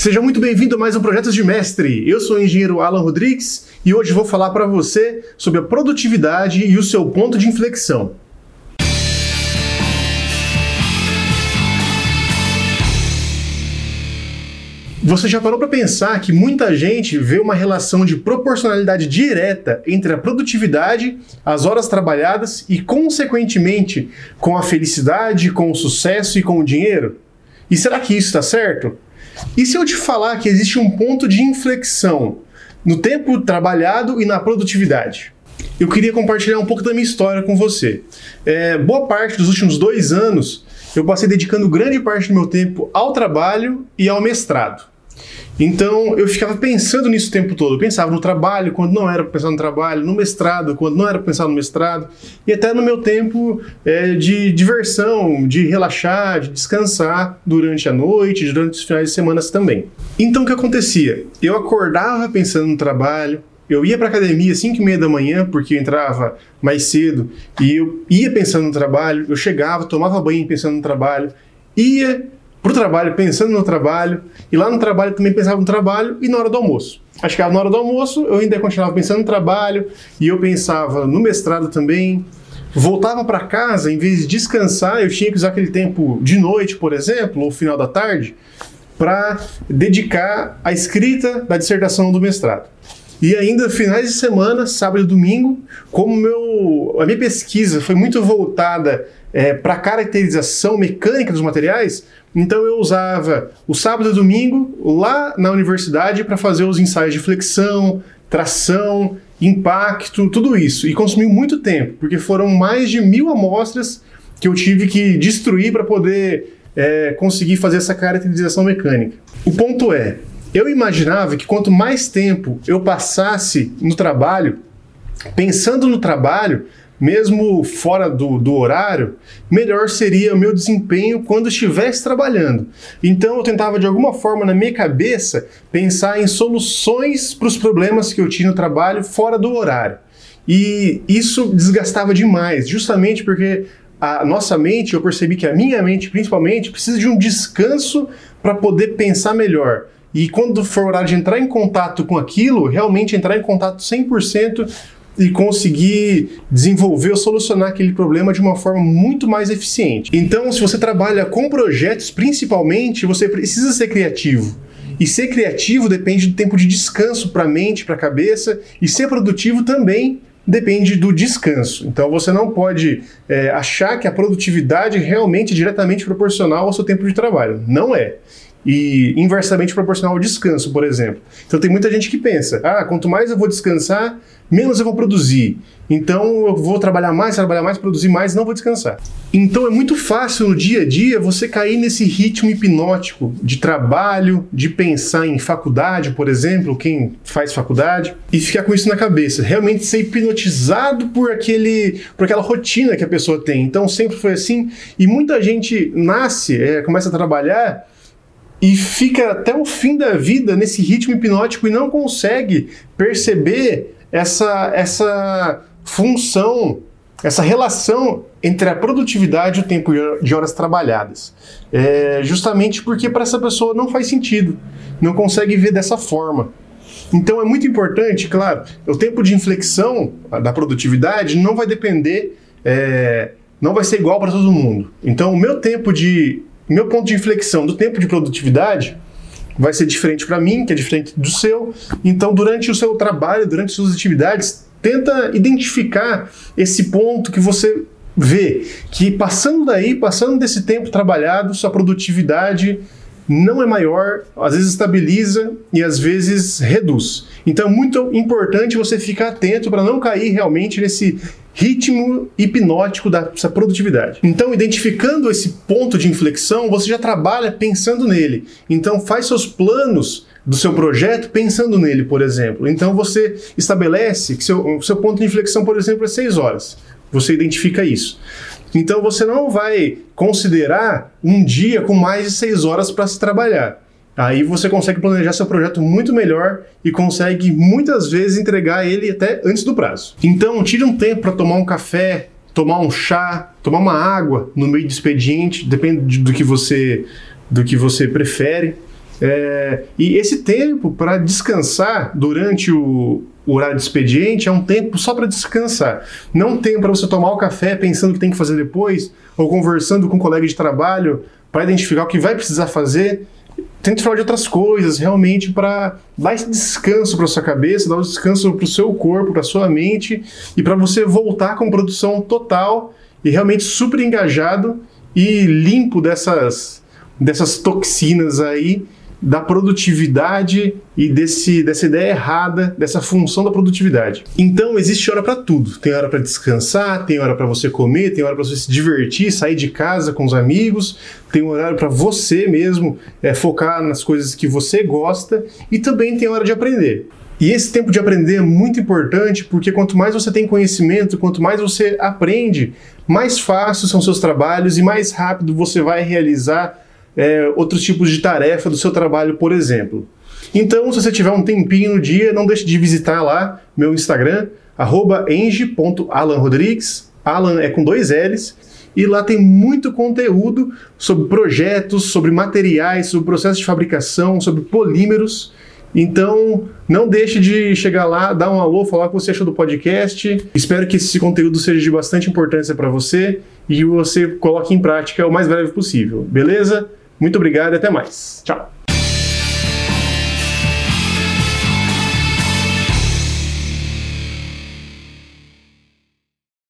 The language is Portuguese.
Seja muito bem-vindo a mais um Projetos de Mestre. Eu sou o engenheiro Alan Rodrigues e hoje vou falar para você sobre a produtividade e o seu ponto de inflexão. Você já parou para pensar que muita gente vê uma relação de proporcionalidade direta entre a produtividade, as horas trabalhadas e, consequentemente, com a felicidade, com o sucesso e com o dinheiro? E será que isso está certo? E se eu te falar que existe um ponto de inflexão no tempo trabalhado e na produtividade? Eu queria compartilhar um pouco da minha história com você. É, boa parte dos últimos dois anos eu passei dedicando grande parte do meu tempo ao trabalho e ao mestrado. Então eu ficava pensando nisso o tempo todo. Eu pensava no trabalho, quando não era para pensar no trabalho, no mestrado, quando não era para pensar no mestrado, e até no meu tempo é, de diversão, de relaxar, de descansar durante a noite, durante os finais de semana também. Então o que acontecia? Eu acordava pensando no trabalho, eu ia para academia às 5 e meia da manhã, porque eu entrava mais cedo, e eu ia pensando no trabalho, eu chegava, tomava banho pensando no trabalho, ia para o trabalho pensando no trabalho, e lá no trabalho também pensava no trabalho e na hora do almoço. Acho que na hora do almoço eu ainda continuava pensando no trabalho e eu pensava no mestrado também. Voltava para casa, em vez de descansar, eu tinha que usar aquele tempo de noite, por exemplo, ou final da tarde, para dedicar à escrita da dissertação do mestrado. E ainda finais de semana, sábado e domingo, como meu, a minha pesquisa foi muito voltada é, para caracterização mecânica dos materiais, então eu usava o sábado e domingo lá na universidade para fazer os ensaios de flexão, tração, impacto, tudo isso. E consumiu muito tempo, porque foram mais de mil amostras que eu tive que destruir para poder é, conseguir fazer essa caracterização mecânica. O ponto é, eu imaginava que quanto mais tempo eu passasse no trabalho, pensando no trabalho, mesmo fora do, do horário, melhor seria o meu desempenho quando estivesse trabalhando. Então eu tentava de alguma forma na minha cabeça pensar em soluções para os problemas que eu tinha no trabalho fora do horário. E isso desgastava demais, justamente porque a nossa mente, eu percebi que a minha mente principalmente precisa de um descanso para poder pensar melhor. E quando for hora de entrar em contato com aquilo, realmente entrar em contato 100% e conseguir desenvolver ou solucionar aquele problema de uma forma muito mais eficiente. Então, se você trabalha com projetos, principalmente, você precisa ser criativo. E ser criativo depende do tempo de descanso para a mente, para a cabeça, e ser produtivo também depende do descanso. Então você não pode é, achar que a produtividade é realmente diretamente proporcional ao seu tempo de trabalho. Não é e inversamente proporcional ao descanso, por exemplo. Então tem muita gente que pensa: ah, quanto mais eu vou descansar, menos eu vou produzir. Então eu vou trabalhar mais, trabalhar mais, produzir mais, não vou descansar. Então é muito fácil no dia a dia você cair nesse ritmo hipnótico de trabalho, de pensar em faculdade, por exemplo, quem faz faculdade, e ficar com isso na cabeça. Realmente ser hipnotizado por aquele, por aquela rotina que a pessoa tem. Então sempre foi assim. E muita gente nasce, é, começa a trabalhar e fica até o fim da vida nesse ritmo hipnótico e não consegue perceber essa, essa função, essa relação entre a produtividade e o tempo de horas trabalhadas. É justamente porque para essa pessoa não faz sentido, não consegue ver dessa forma. Então é muito importante, claro, o tempo de inflexão da produtividade não vai depender, é, não vai ser igual para todo mundo. Então o meu tempo de meu ponto de inflexão do tempo de produtividade vai ser diferente para mim, que é diferente do seu. Então, durante o seu trabalho, durante suas atividades, tenta identificar esse ponto que você vê que passando daí, passando desse tempo trabalhado, sua produtividade não é maior, às vezes estabiliza e às vezes reduz. Então é muito importante você ficar atento para não cair realmente nesse ritmo hipnótico dessa produtividade. Então, identificando esse ponto de inflexão, você já trabalha pensando nele. Então, faz seus planos do seu projeto pensando nele, por exemplo. Então, você estabelece que seu, seu ponto de inflexão, por exemplo, é 6 horas. Você identifica isso. Então você não vai considerar um dia com mais de seis horas para se trabalhar. Aí você consegue planejar seu projeto muito melhor e consegue muitas vezes entregar ele até antes do prazo. Então tire um tempo para tomar um café, tomar um chá, tomar uma água no meio do expediente, depende do que você do que você prefere. É, e esse tempo para descansar durante o, o horário de expediente é um tempo só para descansar. Não tempo para você tomar o café pensando o que tem que fazer depois, ou conversando com um colega de trabalho para identificar o que vai precisar fazer. Tente falar de outras coisas, realmente, para dar esse descanso para sua cabeça, dar um descanso para o seu corpo, para sua mente, e para você voltar com produção total e realmente super engajado e limpo dessas, dessas toxinas aí da produtividade e desse, dessa ideia errada dessa função da produtividade. Então existe hora para tudo. Tem hora para descansar, tem hora para você comer, tem hora para você se divertir, sair de casa com os amigos, tem um horário para você mesmo é, focar nas coisas que você gosta e também tem hora de aprender. E esse tempo de aprender é muito importante porque quanto mais você tem conhecimento, quanto mais você aprende, mais fáceis são seus trabalhos e mais rápido você vai realizar é, outros tipos de tarefa do seu trabalho, por exemplo. Então, se você tiver um tempinho no dia, não deixe de visitar lá meu Instagram, eng.alanrodrigues. Alan é com dois L's. E lá tem muito conteúdo sobre projetos, sobre materiais, sobre processo de fabricação, sobre polímeros. Então, não deixe de chegar lá, dar um alô, falar o que você achou do podcast. Espero que esse conteúdo seja de bastante importância para você e você coloque em prática o mais breve possível, beleza? Muito obrigado e até mais. Tchau.